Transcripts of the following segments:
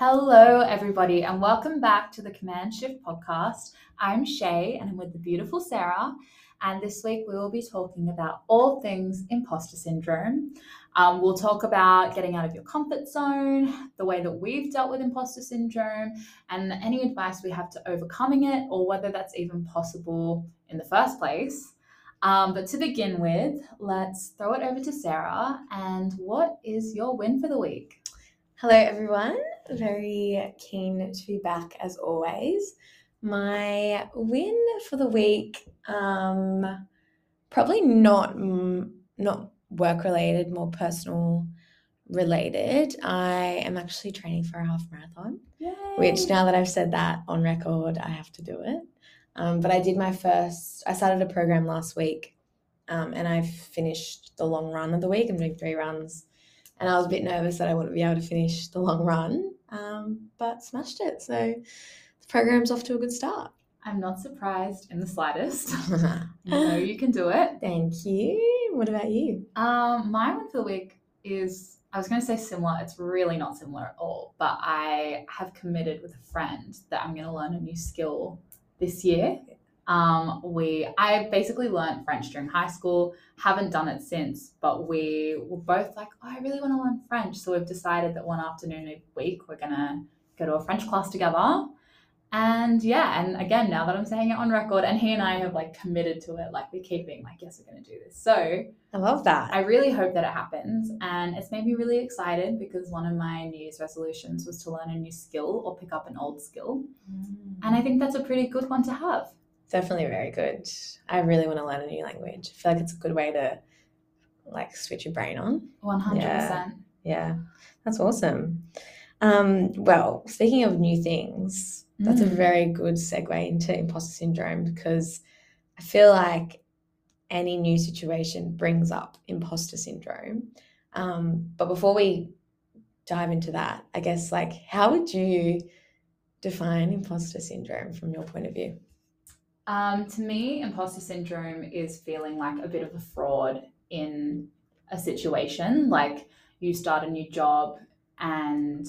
Hello, everybody, and welcome back to the Command Shift podcast. I'm Shay, and I'm with the beautiful Sarah. And this week we will be talking about all things imposter syndrome. Um, we'll talk about getting out of your comfort zone, the way that we've dealt with imposter syndrome, and any advice we have to overcoming it, or whether that's even possible in the first place. Um, but to begin with, let's throw it over to Sarah. And what is your win for the week? Hello, everyone. Very keen to be back as always. My win for the week, um, probably not not work related, more personal related. I am actually training for a half marathon, Yay. which now that I've said that on record, I have to do it. Um, but I did my first. I started a program last week, um, and I finished the long run of the week. I'm doing three runs and I was a bit nervous that I wouldn't be able to finish the long run, um, but smashed it. So the program's off to a good start. I'm not surprised in the slightest. you know you can do it. Thank you. What about you? Um, my one for the week is I was going to say similar. It's really not similar at all, but I have committed with a friend that I'm going to learn a new skill this year. Um, we I basically learned French during high school, haven't done it since, but we were both like, oh, I really want to learn French. So we've decided that one afternoon a week we're gonna go to a French class together. And yeah, and again, now that I'm saying it on record, and he and I have like committed to it, like we're keeping, like, yes, we're gonna do this. So I love that. I really hope that it happens. And it's made me really excited because one of my New Year's resolutions was to learn a new skill or pick up an old skill. Mm. And I think that's a pretty good one to have definitely very good. I really want to learn a new language. I feel like it's a good way to like switch your brain on. 100%. Yeah, yeah. that's awesome. Um, well, speaking of new things, that's mm. a very good segue into imposter syndrome because I feel like any new situation brings up imposter syndrome. Um, but before we dive into that, I guess like how would you define imposter syndrome from your point of view? Um, to me, imposter syndrome is feeling like a bit of a fraud in a situation. Like you start a new job and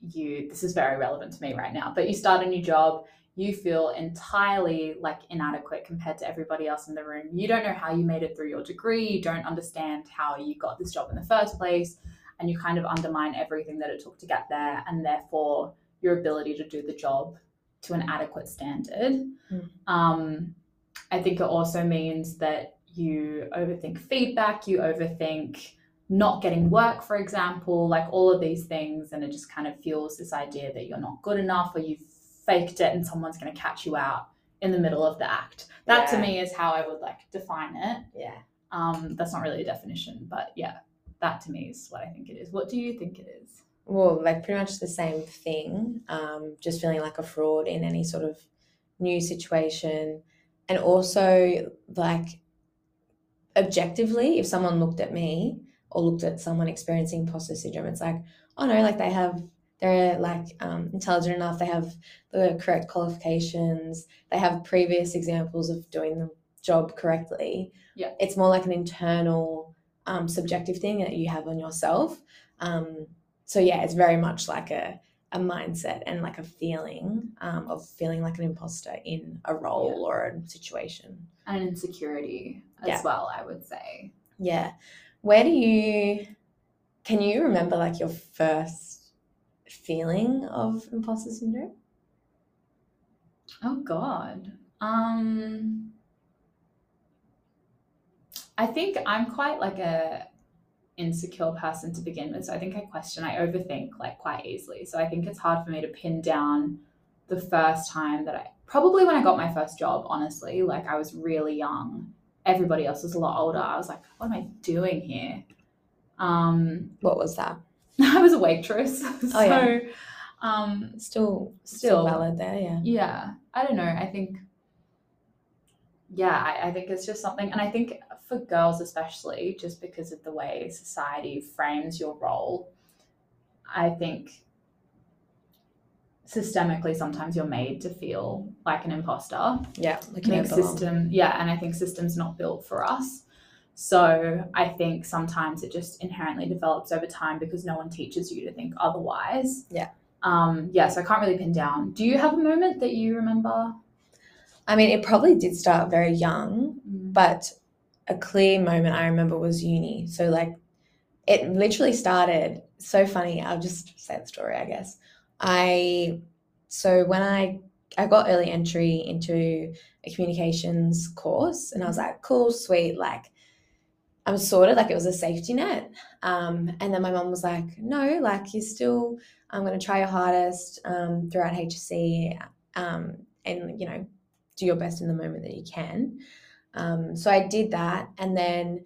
you, this is very relevant to me right now, but you start a new job, you feel entirely like inadequate compared to everybody else in the room. You don't know how you made it through your degree, you don't understand how you got this job in the first place, and you kind of undermine everything that it took to get there, and therefore your ability to do the job to an adequate standard. Mm. Um, I think it also means that you overthink feedback, you overthink not getting work, for example, like all of these things. And it just kind of fuels this idea that you're not good enough or you've faked it and someone's going to catch you out in the middle of the act. That yeah. to me is how I would like define it. Yeah. Um, that's not really a definition, but yeah, that to me is what I think it is. What do you think it is? Well, like pretty much the same thing. Um, just feeling like a fraud in any sort of new situation. And also, like, objectively, if someone looked at me or looked at someone experiencing imposter syndrome, it's like, oh no, like they have, they're like um, intelligent enough, they have the correct qualifications, they have previous examples of doing the job correctly. Yeah. It's more like an internal, um, subjective thing that you have on yourself. Um, so yeah, it's very much like a a mindset and like a feeling um, of feeling like an imposter in a role yeah. or a situation. And an insecurity as yeah. well i would say. Yeah. Where do you can you remember like your first feeling of imposter syndrome? Oh god. Um i think i'm quite like a insecure person to begin with. So I think I question, I overthink like quite easily. So I think it's hard for me to pin down the first time that I probably when I got my first job, honestly, like I was really young. Everybody else was a lot older. I was like, what am I doing here? Um, what was that? I was a waitress. so oh, yeah. um still, still still valid there, yeah. Yeah. I don't know. I think yeah, I, I think it's just something and I think for girls especially, just because of the way society frames your role, I think systemically sometimes you're made to feel like an imposter. Yeah, like I think system. Yeah, and I think system's not built for us. So I think sometimes it just inherently develops over time because no one teaches you to think otherwise. Yeah. Um, yeah, so I can't really pin down. Do you have a moment that you remember? I mean, it probably did start very young, Mm. but a clear moment I remember was uni. So like it literally started so funny. I'll just say the story, I guess. I so when I I got early entry into a communications course and I was like, cool, sweet, like I'm sorted, like it was a safety net. Um, and then my mom was like, no, like you're still, I'm gonna try your hardest um, throughout HSC um, and you know, do your best in the moment that you can. Um, so I did that, and then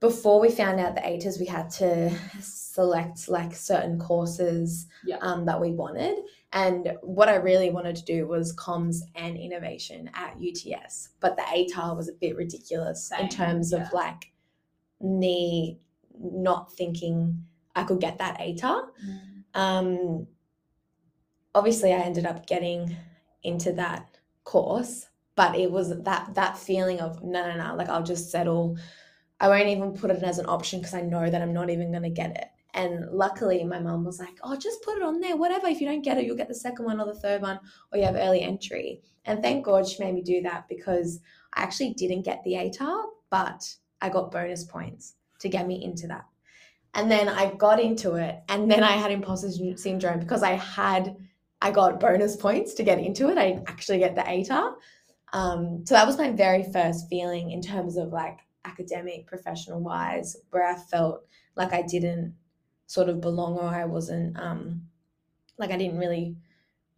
before we found out the ATARs, we had to select like certain courses Yeah. um, that we wanted. And what I really wanted to do was comms and innovation at UTS, but the ATAR was a bit ridiculous Same, in terms yeah. of like me not thinking I could get that ATAR um, obviously I ended up getting into that course, but it was that that feeling of no, no, no, like I'll just settle. I won't even put it as an option because I know that I'm not even going to get it. And luckily, my mum was like, "Oh, just put it on there. Whatever. If you don't get it, you'll get the second one or the third one, or you have early entry." And thank God she made me do that because I actually didn't get the ATAR, but I got bonus points to get me into that. And then I got into it, and then I had imposter syndrome because I had I got bonus points to get into it. I actually get the ATAR. Um, so that was my very first feeling in terms of like academic, professional wise, where I felt like I didn't sort of belong or I wasn't um, like I didn't really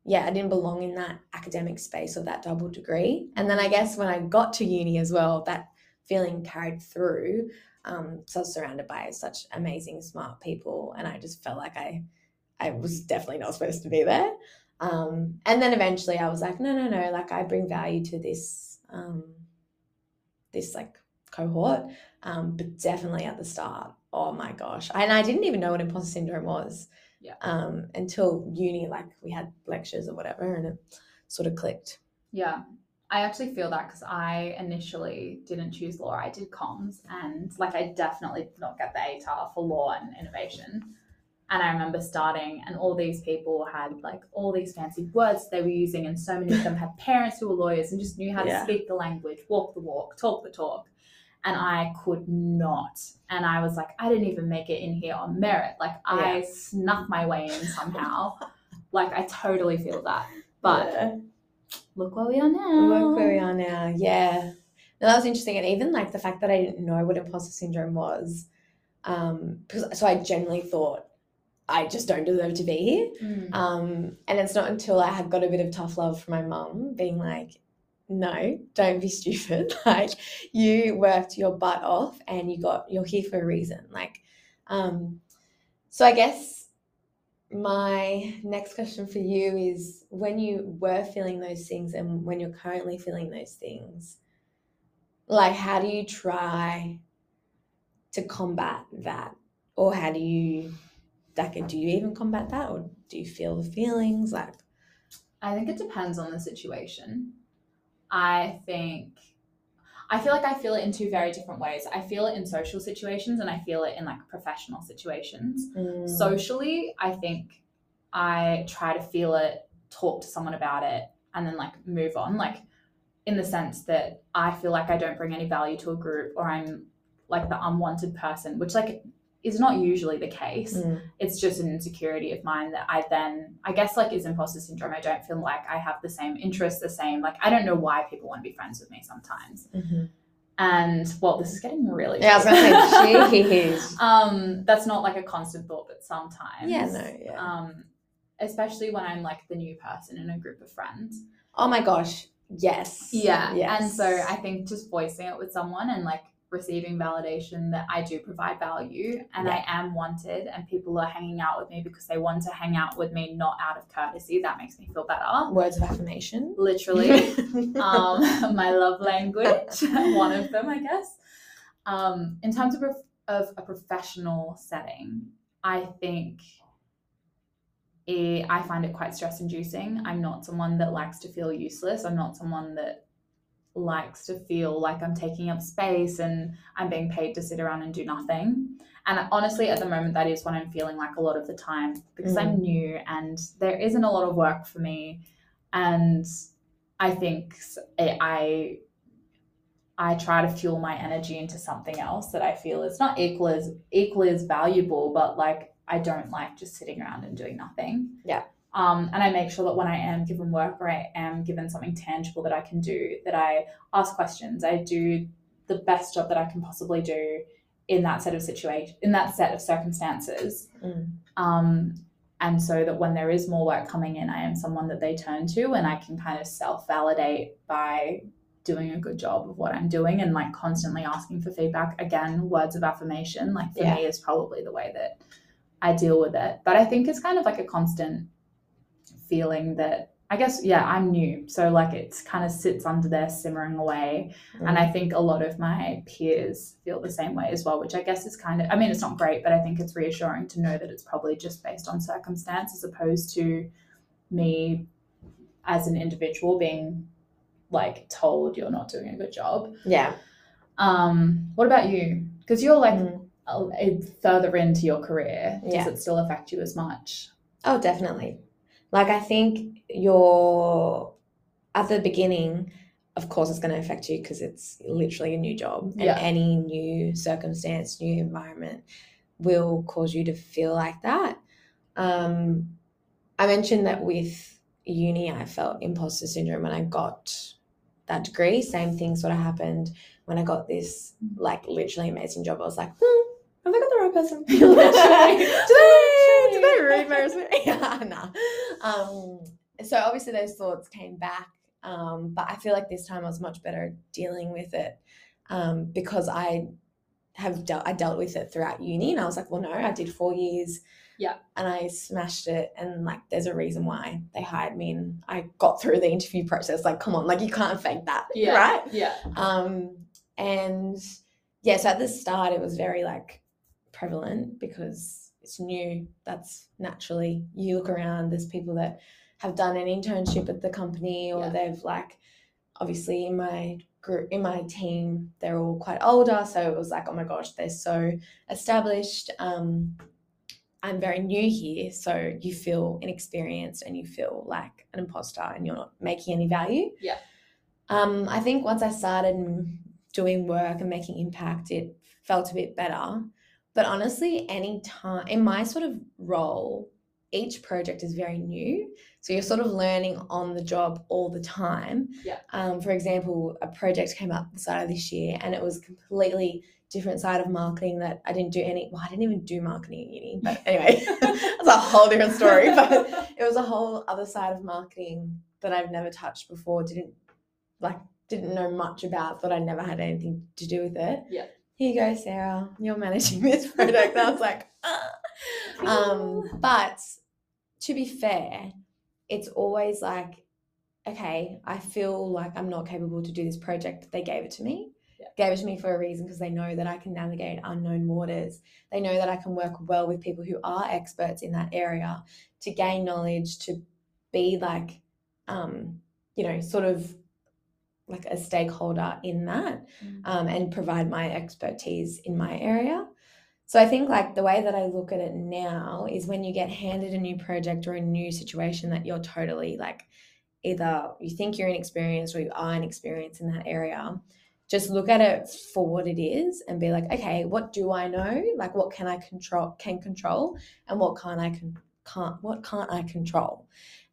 yeah, I didn't belong in that academic space or that double degree. And then I guess when I got to uni as well, that feeling carried through. Um, so I was surrounded by such amazing, smart people, and I just felt like I, I was definitely not supposed to be there. Um, and then eventually, I was like, no, no, no, like I bring value to this, um, this like cohort. Um, but definitely at the start, oh my gosh, and I didn't even know what imposter syndrome was. Yeah. Um, until uni, like we had lectures or whatever, and it sort of clicked. Yeah. I actually feel that because I initially didn't choose law. I did comms and like I definitely did not get the ATAR for law and innovation. And I remember starting and all these people had like all these fancy words they were using and so many of them had parents who were lawyers and just knew how to speak the language, walk the walk, talk the talk. And I could not. And I was like, I didn't even make it in here on merit. Like I snuck my way in somehow. like I totally feel that. But Yeah. look where we are now. Look where we are now. Yeah. No, that was interesting. And even like the fact that I didn't know what imposter syndrome was, um, because so I generally thought I just don't deserve to be here. Mm. Um, and it's not until I had got a bit of tough love from my mum being like, no, don't be stupid. Like you worked your butt off and you got you're here for a reason. Like, um, so I guess my next question for you is when you were feeling those things and when you're currently feeling those things, like how do you try to combat that? Or how do you like do you even combat that or do you feel the feelings like I think it depends on the situation. I think I feel like I feel it in two very different ways. I feel it in social situations and I feel it in like professional situations. mm, Socially, I think I try to feel it, talk to someone about it, and then like move on. Like in the sense that I feel like I don't bring any value to a group or I'm like the unwanted person, which like is not usually the case mm, it's just an insecurity of mine that I then I guess like is imposter syndrome. I don't feel like I have the same interests, the same like I don't know why people want to be friends with me sometimes. mhm. And well, this is getting really yeah I was gonna say jeez um that's not like a constant thought, but sometimes. yeah no yeah Um especially when I'm like the new person in a group of friends. oh my gosh yes Yeah. yes. And so I think just voicing it with someone and like receiving validation that I do provide value and I am wanted and people are hanging out with me because they want to hang out with me not out of courtesy. That makes me feel better. words of affirmation Literally. um, my love language, one of them, I guess. Um, in terms of, prof- of a professional setting, I think it, I find it quite stress inducing. I'm not someone that likes to feel useless. I'm not someone that likes to feel like I'm taking up space and I'm being paid to sit around and do nothing. And honestly, at the moment, that is what I'm feeling like a lot of the time because I'm mm. new and there isn't a lot of work for me. And I think eh, I I try to fuel my energy into something else that I feel is not equal as equally as valuable, but like I don't like just sitting around and doing nothing. Yeah. Um, and I make sure that when I am given work or I am given something tangible that I can do, that I ask questions. I do the best job that I can possibly do in that set of situation, in that set of circumstances. Mm. Um, and so that when there is more work coming in, I am someone that they turn to, and I can kind of self validate by doing a good job of what I'm doing and like constantly asking for feedback. Again, words of affirmation, like for Yeah. me, is probably the way that I deal with it. But I think it's kind of like a constant feeling that I guess, yeah, I'm new. So like it's kind of sits under there simmering away. And I think a lot of my peers feel the same way as well, which I guess is kind of, I mean, it's not great, but I think it's reassuring to know that it's probably just based on circumstance as opposed to me as an individual being like told you're not doing a good job. yeah. Um, what about you? Because you're like Mm. further into your career. Does Yeah. it still affect you as much? Oh, definitely. Like I think you're at the beginning, of course, it's going to affect you because it's literally a new job, and Yeah. any new circumstance, new environment will cause you to feel like that. Um, I mentioned that with uni, I felt imposter syndrome when I got that degree. Same thing sort of happened when I got this like literally amazing job. I was like, hmm, have I got the right person? I, my yeah, nah. Um, so obviously those thoughts came back, um, but I feel like this time I was much better dealing with it um, because I have dealt I dealt with it throughout uni, and I was like, well, no, I did four years. Yeah. And I smashed it, and like, there's a reason why they hired me, and I got through the interview process. Like, come on, like you can't fake that, right? Yeah. Um, and yeah, so at the start it was very like prevalent because it's new. That's naturally you look around, there's people that have done an internship at the company or Yeah. they've like obviously in my group in my team they're all quite older so it was like oh my gosh they're so established um i'm very new here so you feel inexperienced and you feel like an imposter and you're not making any value Yeah. um i think once i started doing work and making impact it felt a bit better but honestly any time in my sort of role each project is very new so you're sort of learning on the job all the time Yeah. um, for example a project came up the start of this year and it was completely different side of marketing that i didn't do any well i didn't even do marketing at uni but anyway that's a whole different story but it was a whole other side of marketing that i've never touched before didn't like didn't know much about thought i never had anything to do with it Yeah. Here you go sarah. You're managing this project i was like ah. um but to be fair it's always like okay i feel like i'm not capable to do this project. They gave it to me. Yeah. gave it to me for a reason because they know that i can navigate unknown waters. They know that i can work well with people who are experts in that area to gain knowledge to be like um you know sort of like a stakeholder in that um, and provide my expertise in my area. So I think like the way that I look at it now is when you get handed a new project or a new situation that you're totally like either you think you're inexperienced or you are inexperienced in that area, just look at it for what it is and be like, okay, what do I know? Like what can I control can control and what can't I can can't what can't I control?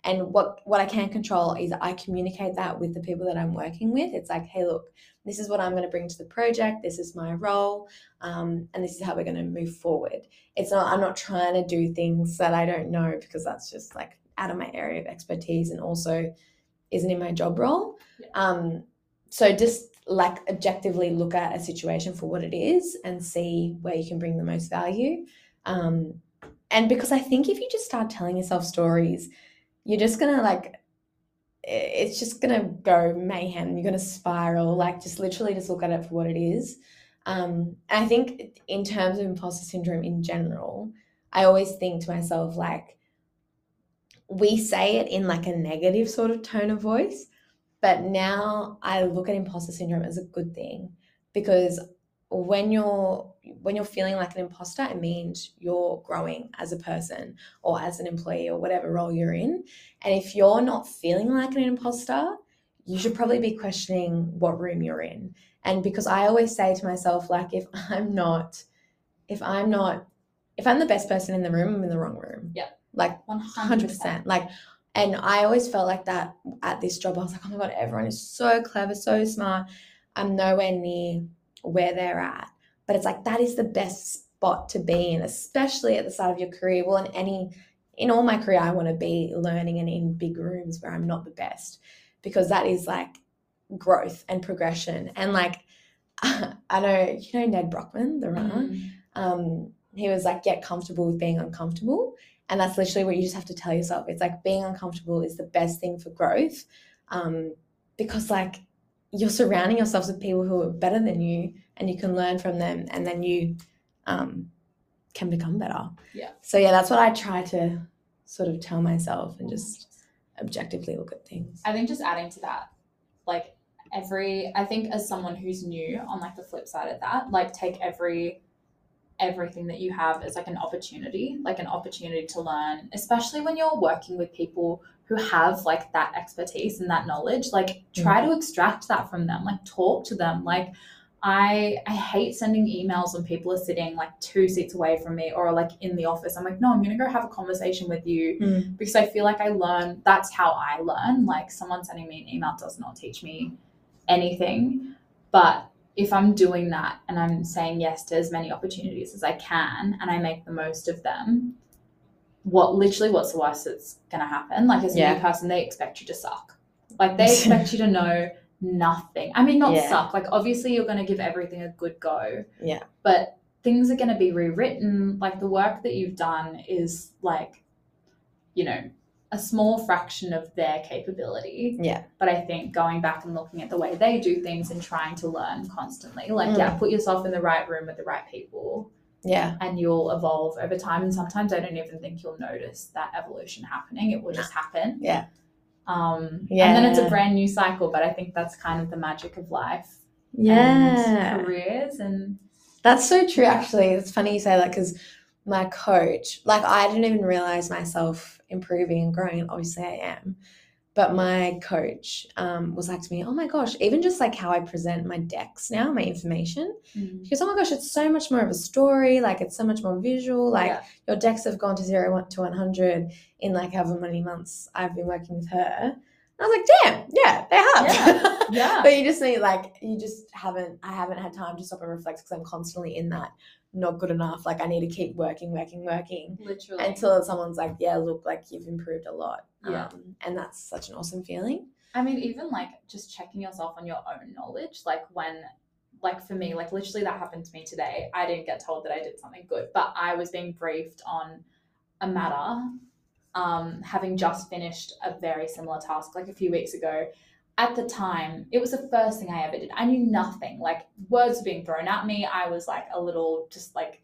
And what what I can control is I communicate that with the people that I'm working with. It's like, hey, look, this is what I'm going to bring to the project. This is my role, um, and this is how we're going to move forward. It's not. I'm not trying to do things that I don't know because that's just like out of my area of expertise, and also isn't in my job role. Yeah. Um, so just like objectively look at a situation for what it is and see where you can bring the most value. Um, and because I think if you just start telling yourself stories, you're just gonna like it's just gonna go mayhem. You're gonna spiral like just literally just look at it for what it is. Um i think in terms of imposter syndrome in general i always think to myself like we say it in like a negative sort of tone of voice But now I look at imposter syndrome as a good thing because when you're when you're feeling like an imposter, it means you're growing as a person or as an employee or whatever role you're in. And if you're not feeling like an imposter, you should probably be questioning what room you're in. And because I always say to myself, like, if I'm not, if I'm not, if I'm the best person in the room, I'm in the wrong room. Yeah. Like 100%. 100%. Like, and I always felt like that at this job. I was like, oh my God, everyone is so clever, so smart. I'm nowhere near where they're at. But it's like, that is the best spot to be in, especially at the start of your career. Well, in any, in all my career, I want to be learning and in big rooms where I'm not the best because that is like growth and progression. And like, I know, you know, Nedd Brockmann, the runner, Mm. um, he was like, get comfortable with being uncomfortable. And that's literally what you just have to tell yourself. It's like being uncomfortable is the best thing for growth. Um, because like you're surrounding yourselves with people who are better than you and you can learn from them and then you um, can become better. Yeah. So yeah, that's what I try to sort of tell myself and just objectively look at things. I think just adding to that, like every, I think as someone who's new on like the flip side of that, like take every, everything that you have as like an opportunity, like an opportunity to learn, especially when you're working with people who have like that expertise and that knowledge, like try to extract that from them, like talk to them. Like I, I hate sending emails when people are sitting like two seats away from me or like in the office. I'm like, no, I'm gonna go have a conversation with you Mm. because I feel like I learn. That's how I learn. Like someone sending me an email does not teach me anything. But if I'm doing that and I'm saying yes to as many opportunities as I can and I make the most of them, what literally what's the worst that's gonna happen? Like as a Yeah. new person, they expect you to suck. Like they expect you to know nothing. I mean, not Yeah. suck. Like obviously you're gonna give everything a good go. Yeah. But things are gonna be rewritten. Like the work that you've done is like, you know, a small fraction of their capability. Yeah. But I think going back and looking at the way they do things and trying to learn constantly, like, yeah, put yourself in the right room with the right people Yeah. and you'll evolve over time. And sometimes I don't even think you'll notice that evolution happening. It will just happen. Yeah. Um, yeah. And then it's a brand new cycle. But I think that's kind of the magic of life Yeah. and careers. And That's so true, actually. It's funny you say that because my coach, like, I didn't even realize myself improving and growing, and obviously I am. But my coach um, was like to me, oh my gosh, even just like how I present my decks now, my information, Mm. because oh my gosh, it's so much more of a story. Like, it's so much more visual. Like, Yeah. your decks have gone to zero one to 100 in like however many months I've been working with her. And I was like, damn, yeah, they have. Yeah. but you just need like you just haven't I haven't had time to stop and reflect because I'm constantly in that not good enough. Like I need to keep working, working, working literally. until someone's like, yeah, look, like you've improved a lot. Yeah. Um, and that's such an awesome feeling. I mean, even like just checking yourself on your own knowledge, like when, like for me, like literally that happened to me today. I didn't get told that I did something good, but I was being briefed on a matter, um, having just finished a very similar task like a few weeks ago. At the time, it was the first thing I ever did. I knew nothing. Like words were being thrown at me. I was like a little just like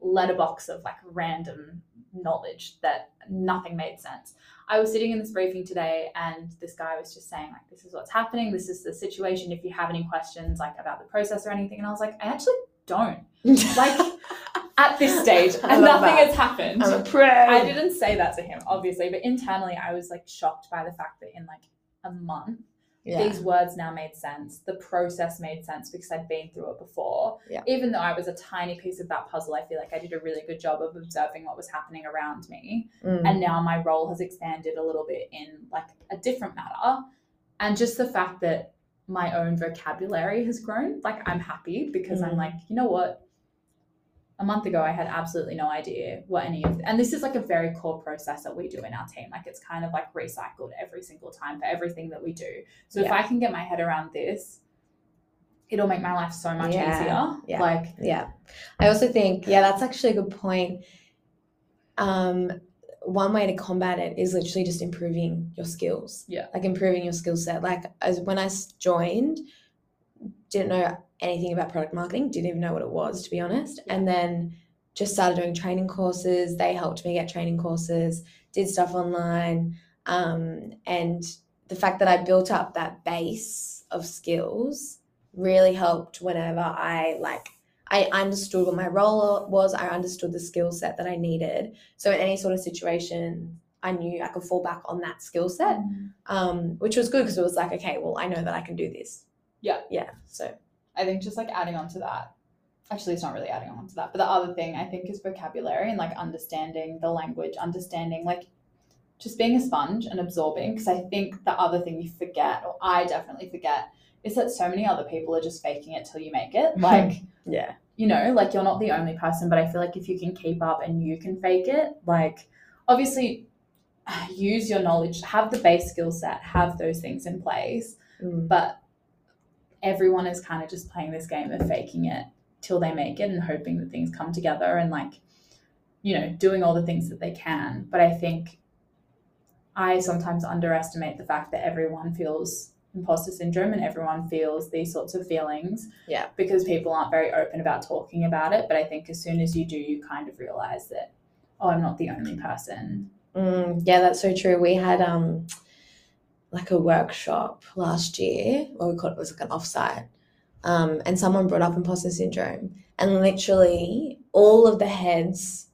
letterbox of like random knowledge that nothing made sense. I was sitting in this briefing today and this guy was just saying like this is what's happening, this is the situation. If you have any questions like about the process or anything, and I was like, I actually don't. Like at this stage, and nothing that. has happened. I'm a pro. I didn't say that to him, obviously, but internally I was like shocked by the fact that in like a month Yeah. these words now made sense. The process made sense because I'd been through it before. Yeah. Even though I was a tiny piece of that puzzle, I feel like I did a really good job of observing what was happening around me. Mm. And now my role has expanded a little bit in like a different matter. And just the fact that my own vocabulary has grown, like I'm happy because I'm Mm. like, you know what? A month ago, I had absolutely no idea what any of, and this is like a very core process that we do in our team. Like it's kind of like recycled every single time for everything that we do. So if I can get my head around this, it'll make my life so much Yeah, easier. yeah. Like, Yeah. I also think, yeah, that's actually a good point. Um, one way to combat it is literally just improving your skills. Yeah. Like improving your skill set. Like as when I joined, didn't know anything about product marketing, didn't even know what it was, to be honest. And then just started doing training courses. They helped me get training courses, did stuff online. Um, and the fact that I built up that base of skills really helped whenever I like I understood what my role was. I understood the skill set that I needed. So in any sort of situation, I knew I could fall back on that skill set, um, which was good because it was like, okay, well, I know that I can do this. Yeah. Yeah. So I think just like adding on to that, actually, it's not really adding on to that, but the other thing I think is vocabulary and like understanding the language, understanding like just being a sponge and absorbing. Because I think the other thing you forget, or I definitely forget, is that so many other people are just faking it till you make it. Like, yeah. you know, like you're not the only person, but I feel like if you can keep up and you can fake it, like obviously use your knowledge, have the base skill set, have those things in place, Mm. but everyone is kind of just playing this game of faking it till they make it and hoping that things come together and like you know doing all the things that they can but i think i sometimes underestimate the fact that everyone feels imposter syndrome and everyone feels these sorts of feelings Yeah. because people aren't very open about talking about it but i think as soon as you do you kind of realize that oh i'm not the only person Mm, yeah, that's so true. We had um like a workshop last year, or we called it was like an offsite, um, and someone brought up imposter syndrome, and literally all of the heads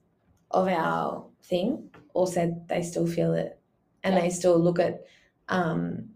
of our thing all said they still feel it, and Yeah. they still look at um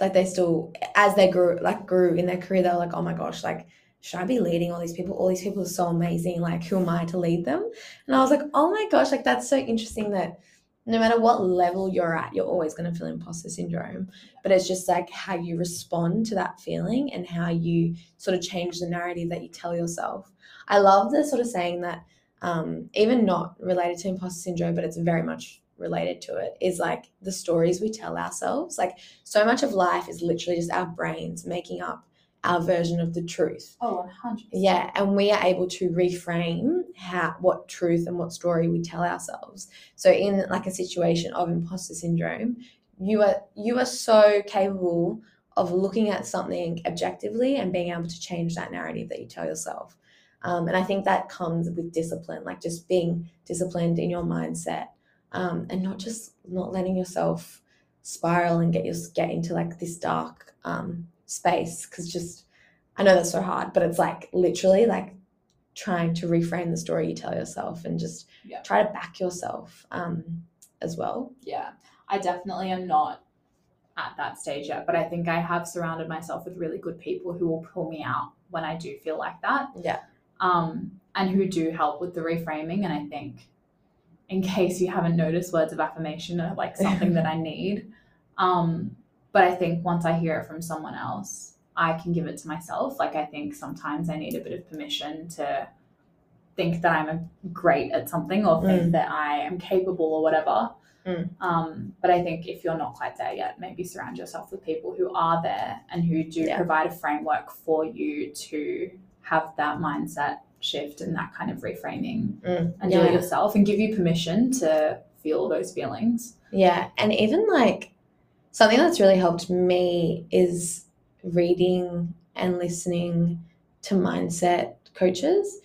like they still as they grew like grew in their career they were like oh my gosh like should I be leading all these people? All these people are so amazing. Like, who am I to lead them? And I was like, oh my gosh, like that's so interesting that no matter what level you're at, you're always going to feel imposter syndrome. But it's just like how you respond to that feeling and how you sort of change the narrative that you tell yourself. I love the sort of saying that, um, even not related to imposter syndrome, but it's very much related to it, is like the stories we tell ourselves. Like, so much of life is literally just our brains making up our version of the truth. oh 100% Yeah, and we are able to reframe how what truth and what story we tell ourselves. So in like a situation of imposter syndrome, you are you are so capable of looking at something objectively and being able to change that narrative that you tell yourself. Um, and I think that comes with discipline, like just being disciplined in your mindset, um, and not just not letting yourself spiral and get your get into like this dark um, space. Because just I know that's so hard, but it's like literally like trying to reframe the story you tell yourself and just Yeah. try to back yourself um, as well. yeah i definitely am not at that stage yet but i think i have surrounded myself with really good people who will pull me out when i do feel like that Yeah. um, and who do help with the reframing and i think in case you haven't noticed words of affirmation are like something that i need um, but i think once i hear it from someone else i can give it to myself like i think sometimes i need a bit of permission to think that i'm a, great at something or think Mm. that i am capable or whatever Mm. um, but I think if you're not quite there yet, maybe surround yourself with people who are there and who do Yeah. provide a framework for you to have that mindset shift and that kind of reframing Mm, and do it yourself and give you permission to feel those feelings. Yeah, and even like something that's really helped me is reading and listening to mindset coaches,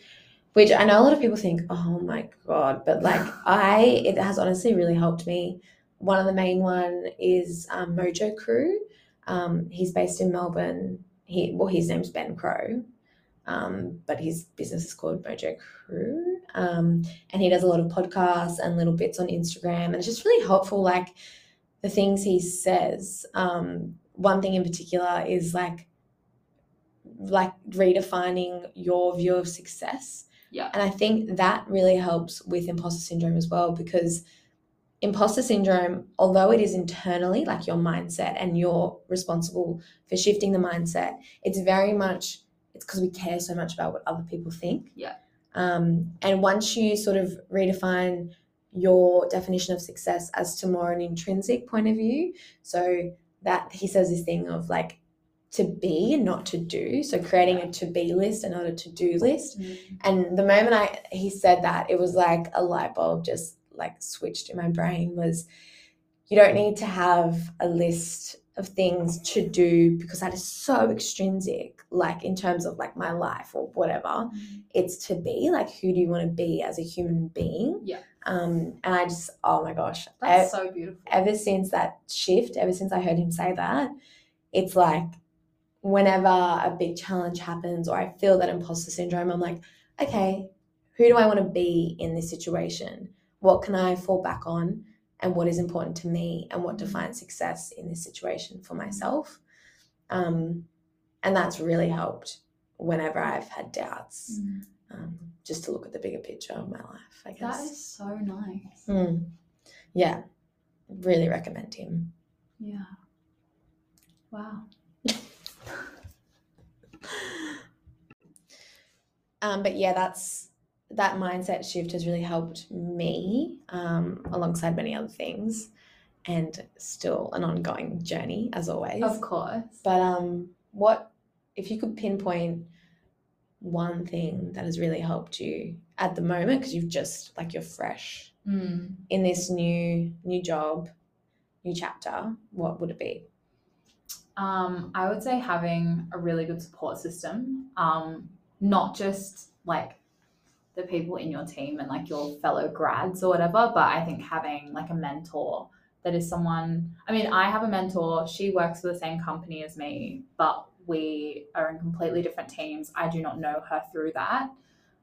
which I know a lot of people think, oh my God, but like I, it has honestly really helped me. One of the main one is um, Mojo Crew. Um, he's based in Melbourne. He well, his name's Ben Crowe, um, but his business is called Mojo Crew. Um, and he does a lot of podcasts and little bits on Instagram, and it's just really helpful. Like the things he says. Um, one thing in particular is like like redefining your view of success. Yeah. And I think that really helps with imposter syndrome as well because imposter syndrome, although it is internally like your mindset and you're responsible for shifting the mindset, it's very much it's because we care so much about what other people think. Yeah. Um, and once you sort of redefine your definition of success as to more an intrinsic point of view, so that he says this thing of like to be and not to do. So creating a to be list and not a to do list. Mm-hmm. And the moment I he said that, it was like a light bulb just like switched in my brain was you don't need to have a list of things to do because that is so extrinsic, like in terms of like my life or whatever. Mm-hmm. It's to be like who do you want to be as a human being? Yeah. Um, and I just, oh my gosh, That's so beautiful. ever since that shift, ever since I heard him say that, it's like whenever a big challenge happens or I feel that imposter syndrome, I'm like, okay, who do I want to be in this situation? What can I fall back on? And what is important to me and what defines success in this situation for myself? Um, and that's really helped whenever I've had doubts, Mm. um, just to look at the bigger picture of my life, I That guess. is so nice. Mm. Yeah, really recommend him. Yeah. Wow. Um, but yeah, that's that mindset shift has really helped me um, alongside many other things, and still an ongoing journey as always. Of course. But um, what if you could pinpoint one thing that has really helped you at the moment because you've just like you're fresh Mm. in this new new job, new chapter? What would it be? Um, I would say having a really good support system, um, not just like the people in your team and like your fellow grads or whatever, but I think having like a mentor that is someone. I mean, I have a mentor. She works for the same company as me, but we are in completely different teams. I do not know her through that.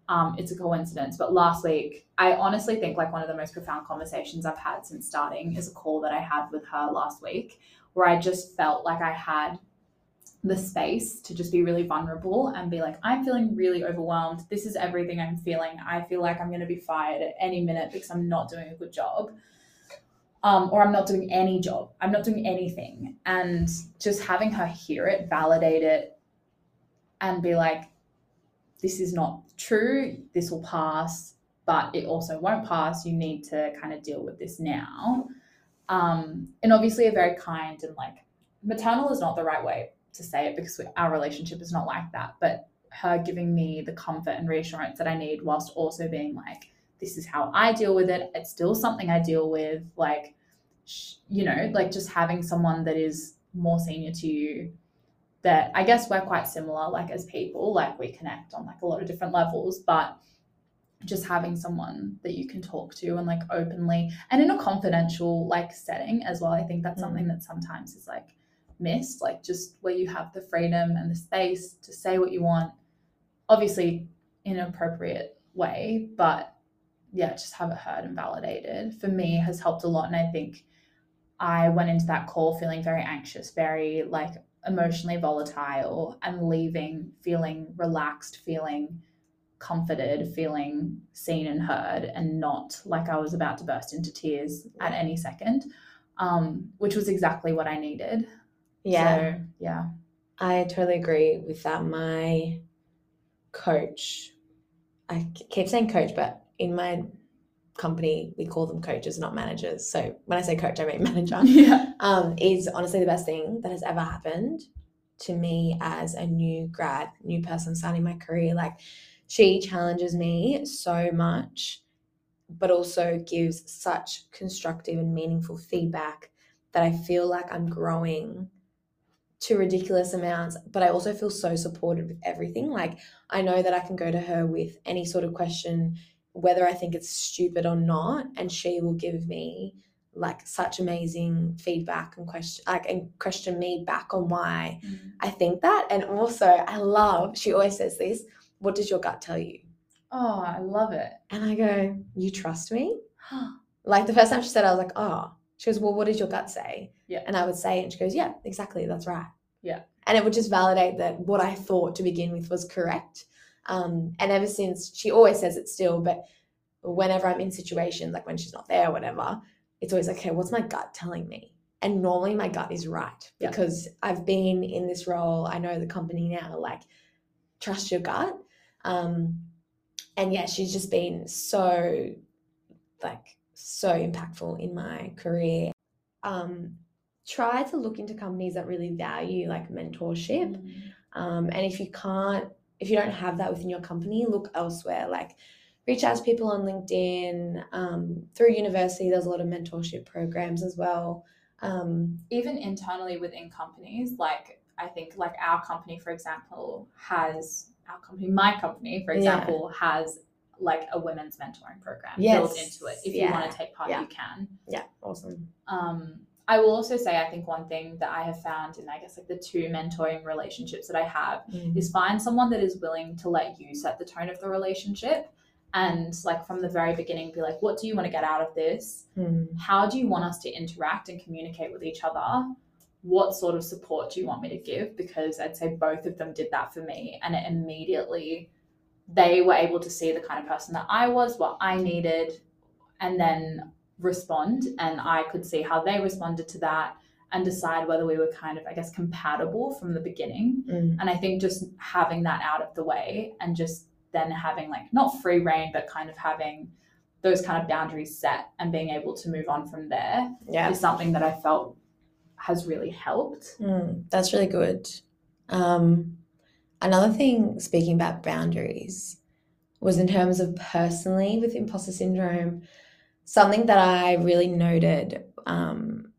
Um, it's a coincidence. But last week, I honestly think like one of the most profound conversations I've had since starting is a call that I had with her last week where I just felt like I had the space to just be really vulnerable and be like, I'm feeling really overwhelmed. This is everything I'm feeling. I feel like I'm going to be fired at any minute because I'm not doing a good job. Um, or I'm not doing any job. I'm not doing anything. And just having her hear it, validate it, and be like, this is not true. This will pass, but it also won't pass. You need to kind of deal with this now um, and obviously a very kind and like maternal is not the right way to say it because we, our relationship is not like that but her giving me the comfort and reassurance that i need whilst also being like this is how i deal with it. It's still something i deal with like you know like just having someone that is more senior to you that i guess we're quite similar like as people like we connect on like a lot of different levels but just having someone that you can talk to and like openly and in a confidential like setting as well i think that's mm. something that sometimes is like missed like just where you have the freedom and the space to say what you want obviously in an appropriate way but yeah just have it heard and validated for me has helped a lot and i think i went into that call feeling very anxious very like emotionally volatile and leaving feeling relaxed feeling comforted, feeling seen and heard, and not like I was about to burst into tears at any second, um, which was exactly what I needed. Yeah. So, yeah. I totally agree with that. My coach, I keep saying coach, but in my company, we call them coaches, not managers. So when I say coach, I mean manager. Yeah. Um, is honestly the best thing that has ever happened to me as a new grad, new person starting my career. Like she challenges me so much, but also gives such constructive and meaningful feedback that I feel like I'm growing to ridiculous amounts, but I also feel so supported with everything. Like I know that I can go to her with any sort of question, whether I think it's stupid or not, and she will give me like such amazing feedback and question like and question me back on why mm. I think that. And also I love, she always says this, what does your gut tell you? Oh, I love it. And I go, You trust me? Like the first time she said, I was like, Oh, she goes, Well, what does your gut say? Yeah. And I would say, and she goes, Yeah, exactly. That's right. Yeah. And it would just validate that what I thought to begin with was correct. Um, and ever since, she always says it still, but whenever I'm in situations, like when she's not there or whatever, it's always like, okay, what's my gut telling me? And normally my gut is right Yeah. because I've been in this role. I know the company now, like, trust your gut. Um, and yeah, she's just been so, like, so impactful in my career. Um, try to look into companies that really value like mentorship. Um, and if you can't, if you don't have that within your company, look elsewhere. Like reach out to people on LinkedIn. Um, through university, there's a lot of mentorship programs as well. Um, Even internally within companies, like I think like our company, for example, has our company, my company, for Yeah. example, has like a women's mentoring program Yes. built into it. If you want to take part, Yeah. you can. Yeah, awesome. Um, I will also say, I think one thing that I have found in, I guess, like the two mentoring relationships that I have Mm. is find someone that is willing to let you set the tone of the relationship and, like, from the very beginning, be like, what do you want to get out of this? Mm. How do you want us to interact and communicate with each other? What sort of support do you want me to give? Because I'd say both of them did that for me, and it immediately they were able to see the kind of person that I was, what I needed, and then respond. And I could see how they responded to that and decide whether we were kind of, I guess, compatible from the beginning. Mm. And I think just having that out of the way and just then having like not free reign, but kind of having those kind of boundaries set and being able to move on from there Yeah. is something that I felt has really helped. Mm, that's really good. Um, another thing, speaking about boundaries, was in terms of personally with imposter syndrome, something that I really noted um,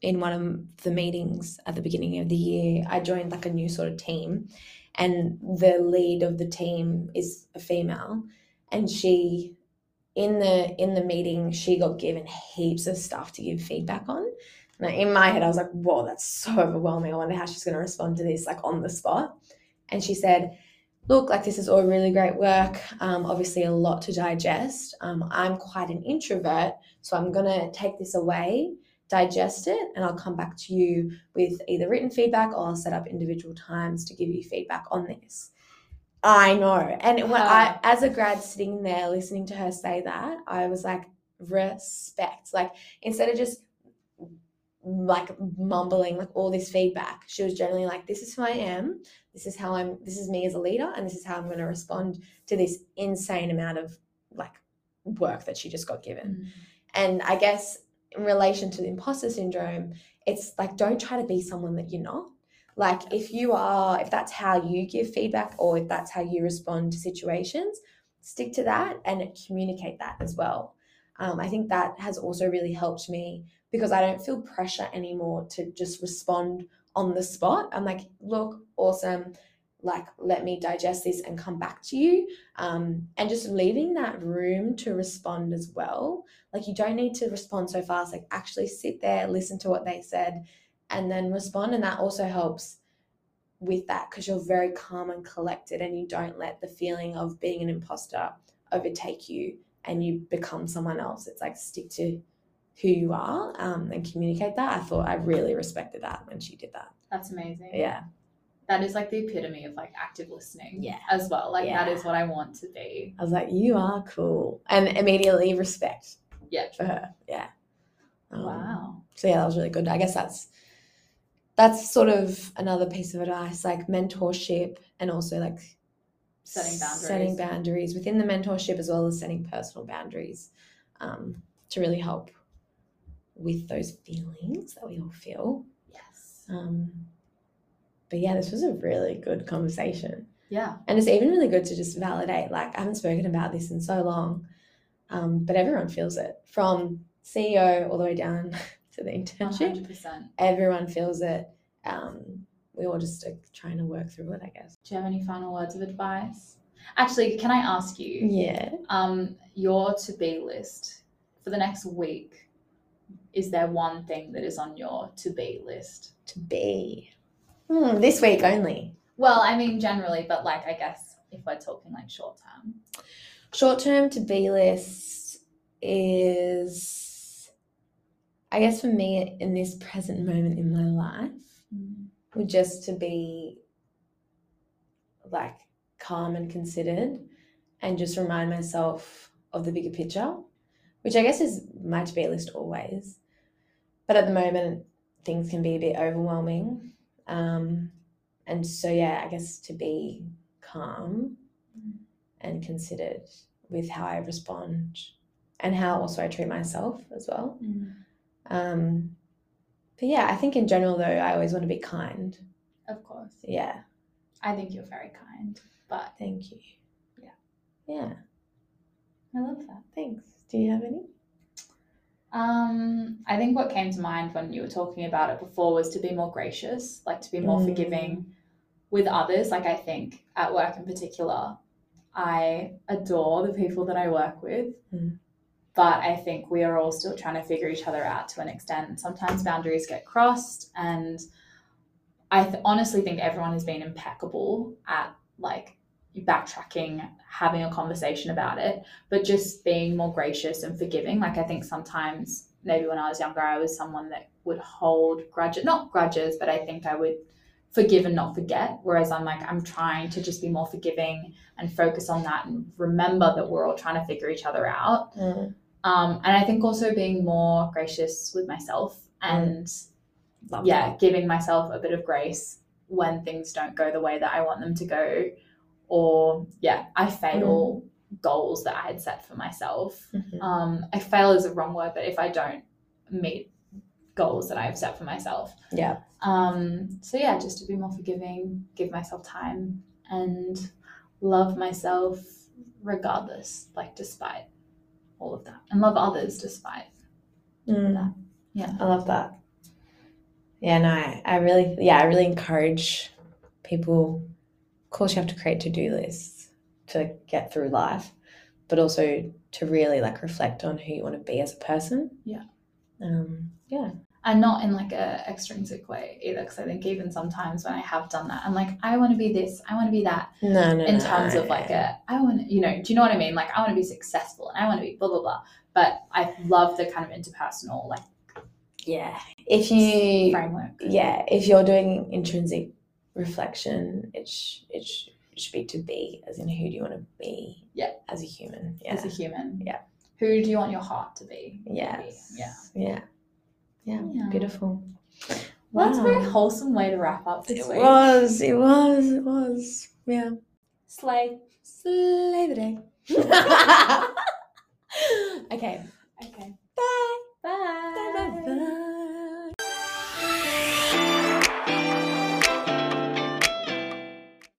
in one of the meetings at the beginning of the year. I joined like a new sort of team, and the lead of the team is a female, and she. In the in the meeting, she got given heaps of stuff to give feedback on, now, in my head, I was like, whoa, that's so overwhelming. I wonder how she's going to respond to this, like on the spot. And she said, look, like this is all really great work. Um, obviously, a lot to digest. Um, I'm quite an introvert, so I'm going to take this away, digest it, and I'll come back to you with either written feedback or I'll set up individual times to give you feedback on this. I know. And when I, as a grad sitting there listening to her say that, I was like, respect. Like, instead of just like mumbling like all this feedback she was generally like this is who i am this is how i'm this is me as a leader and this is how i'm going to respond to this insane amount of like work that she just got given. And i guess in relation to the imposter syndrome it's like don't try to be someone that you're not. Like if you are if that's how you give feedback or if that's how you respond to situations stick to that and communicate that as well. Um, i think that has also really helped me because I don't feel pressure anymore to just respond on the spot. I'm like, look, awesome. Like, let me digest this and come back to you. Um, and just leaving that room to respond as well. Like, you don't need to respond so fast. Like, actually sit there, listen to what they said, and then respond. And that also helps with that because you're very calm and collected and you don't let the feeling of being an imposter overtake you and you become someone else. It's like, stick to who you are um, and communicate that. I thought I really respected that when she did that. That's amazing. Yeah. That is like the epitome of like active listening Yeah. as well. Like that Yeah. is what I want to be. I was like, you are cool. And immediately respect Yeah. for her. Yeah. Um, Wow. So yeah, that was really good. I guess that's that's sort of another piece of advice, like mentorship and also like Setting boundaries. setting boundaries within the mentorship as well as setting personal boundaries um, to really help with those feelings that we all feel. Yes. Um, but yeah, this was a really good conversation. Yeah. And it's even really good to just validate, like, I haven't spoken about this in so long, um, but everyone feels it from CEO all the way down to the internship. 100%. Everyone feels it. Um, we all just are trying to work through it, I guess. Do you have any final words of advice? Actually, can I ask you, Yeah. um, your to be list for the next week? Is there one thing that is on your to be list? To be. Hmm, this week only. Well, I mean, generally, but like, I guess if we're talking like short term. Short term to be list is, I guess, for me in this present moment in my life, would just to be like calm and considered and just remind myself of the bigger picture, which I guess is my to be list always. But at the moment, things can be a bit overwhelming. Um, and so, yeah, I guess to be calm and considered with how I respond and how also I treat myself as well. Um, but yeah, I think in general, though, I always want to be kind. Of course. Yeah. I think you're very kind, but Thank you. Yeah. Yeah. I love that. Thanks. Do you have any? Um, I think what came to mind when you were talking about it before was to be more gracious, like to be more Mm. forgiving with others. Like I think at work in particular, I adore the people that I work with. Mm. But I think we are all still trying to figure each other out to an extent. Sometimes boundaries get crossed, and I th- honestly think everyone has been impeccable at like backtracking, having a conversation about it, but just being more gracious and forgiving. Like I think sometimes maybe when I was younger, I was someone that would hold grudges, not grudges, but I think I would forgive and not forget. Whereas I'm like, I'm trying to just be more forgiving and focus on that and remember that we're all trying to figure each other out. Mm. Um, and I think also being more gracious with myself and Love yeah, that. giving myself a bit of grace when things don't go the way that I want them to go. Or yeah, I fail goals that I had set for myself. Mhm. Um, I fail is a wrong word, but if I don't meet goals that I have set for myself. Yeah. Um, so yeah, just to be more forgiving, give myself time and love myself regardless, like despite all of that. And love others despite. Mm. Yeah. I love that. Yeah, no, I, I really, yeah, I really encourage people. Course, you have to create to do lists to get through life, but also to really like reflect on who you want to be as a person. Yeah. Um. Yeah. and not in like a extrinsic way either because i think even sometimes when i have done that i'm like i want to be this i want to be that No, no. in no. terms of like a i want to you know do you know what i mean like i want to be successful and i want to be blah blah blah but i love the kind of interpersonal like Yeah. If you. framework Yeah. If you're doing intrinsic reflection, it sh- it, sh- it should be to be, as in who do you want to be? Yeah. As a human. Yeah. as a human Yeah. who do you want your heart to be Yes. yeah Yeah. Yeah. Yeah. Beautiful. well, that's a very wholesome way to wrap up this It week was. It was. It was. Yeah. slay Slay the day. okay. okay. Bye. Bye.